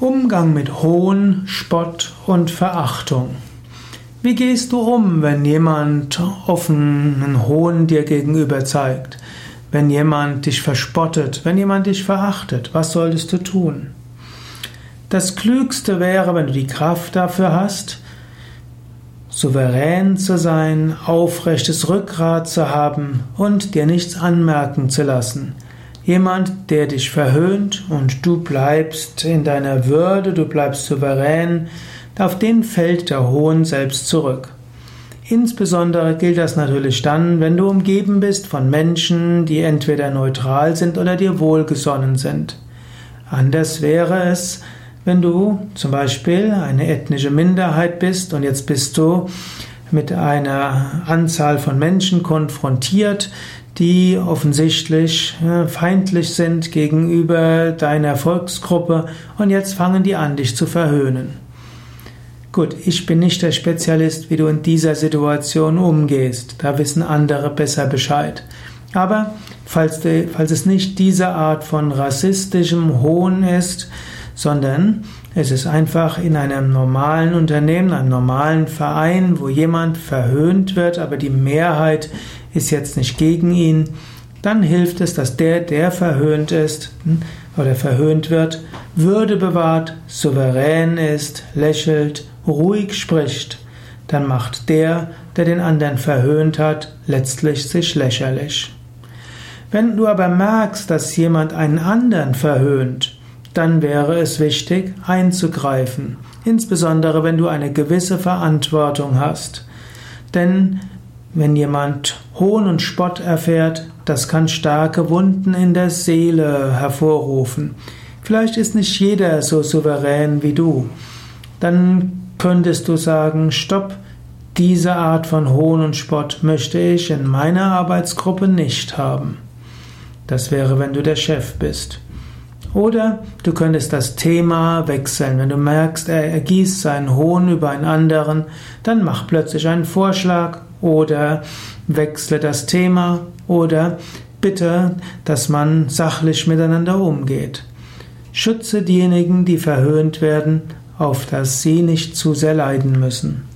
Umgang mit Hohn, Spott und Verachtung. Wie gehst du um, wenn jemand offenen Hohn dir gegenüber zeigt? Wenn jemand dich verspottet, wenn jemand dich verachtet, was solltest du tun? Das Klügste wäre, wenn du die Kraft dafür hast, souverän zu sein, aufrechtes Rückgrat zu haben und dir nichts anmerken zu lassen. Jemand, der dich verhöhnt und du bleibst in deiner Würde, du bleibst souverän, auf den fällt der Hohn selbst zurück. Insbesondere gilt das natürlich dann, wenn du umgeben bist von Menschen, die entweder neutral sind oder dir wohlgesonnen sind. Anders wäre es, wenn du zum Beispiel eine ethnische Minderheit bist und jetzt bist du mit einer Anzahl von Menschen konfrontiert, die offensichtlich feindlich sind gegenüber deiner Volksgruppe und jetzt fangen die an, dich zu verhöhnen. Gut, ich bin nicht der Spezialist, wie du in dieser Situation umgehst. Da wissen andere besser Bescheid. Aber falls, de, falls es nicht diese Art von rassistischem Hohn ist, sondern es ist einfach in einem normalen Unternehmen, einem normalen Verein, wo jemand verhöhnt wird, aber die Mehrheit ist jetzt nicht gegen ihn, dann hilft es, dass der, der verhöhnt ist hm, oder verhöhnt wird, Würde bewahrt, souverän ist, lächelt, ruhig spricht. Dann macht der, der den anderen verhöhnt hat, letztlich sich lächerlich. Wenn du aber merkst, dass jemand einen anderen verhöhnt, dann wäre es wichtig, einzugreifen, insbesondere wenn du eine gewisse Verantwortung hast. Denn wenn jemand Hohn und Spott erfährt, das kann starke Wunden in der Seele hervorrufen. Vielleicht ist nicht jeder so souverän wie du. Dann könntest du sagen, stopp, diese Art von Hohn und Spott möchte ich in meiner Arbeitsgruppe nicht haben. Das wäre, wenn du der Chef bist. Oder du könntest das Thema wechseln. Wenn du merkst, er ergießt seinen Hohn über einen anderen, dann mach plötzlich einen Vorschlag oder wechsle das Thema oder bitte, dass man sachlich miteinander umgeht. Schütze diejenigen, die verhöhnt werden, auf dass sie nicht zu sehr leiden müssen.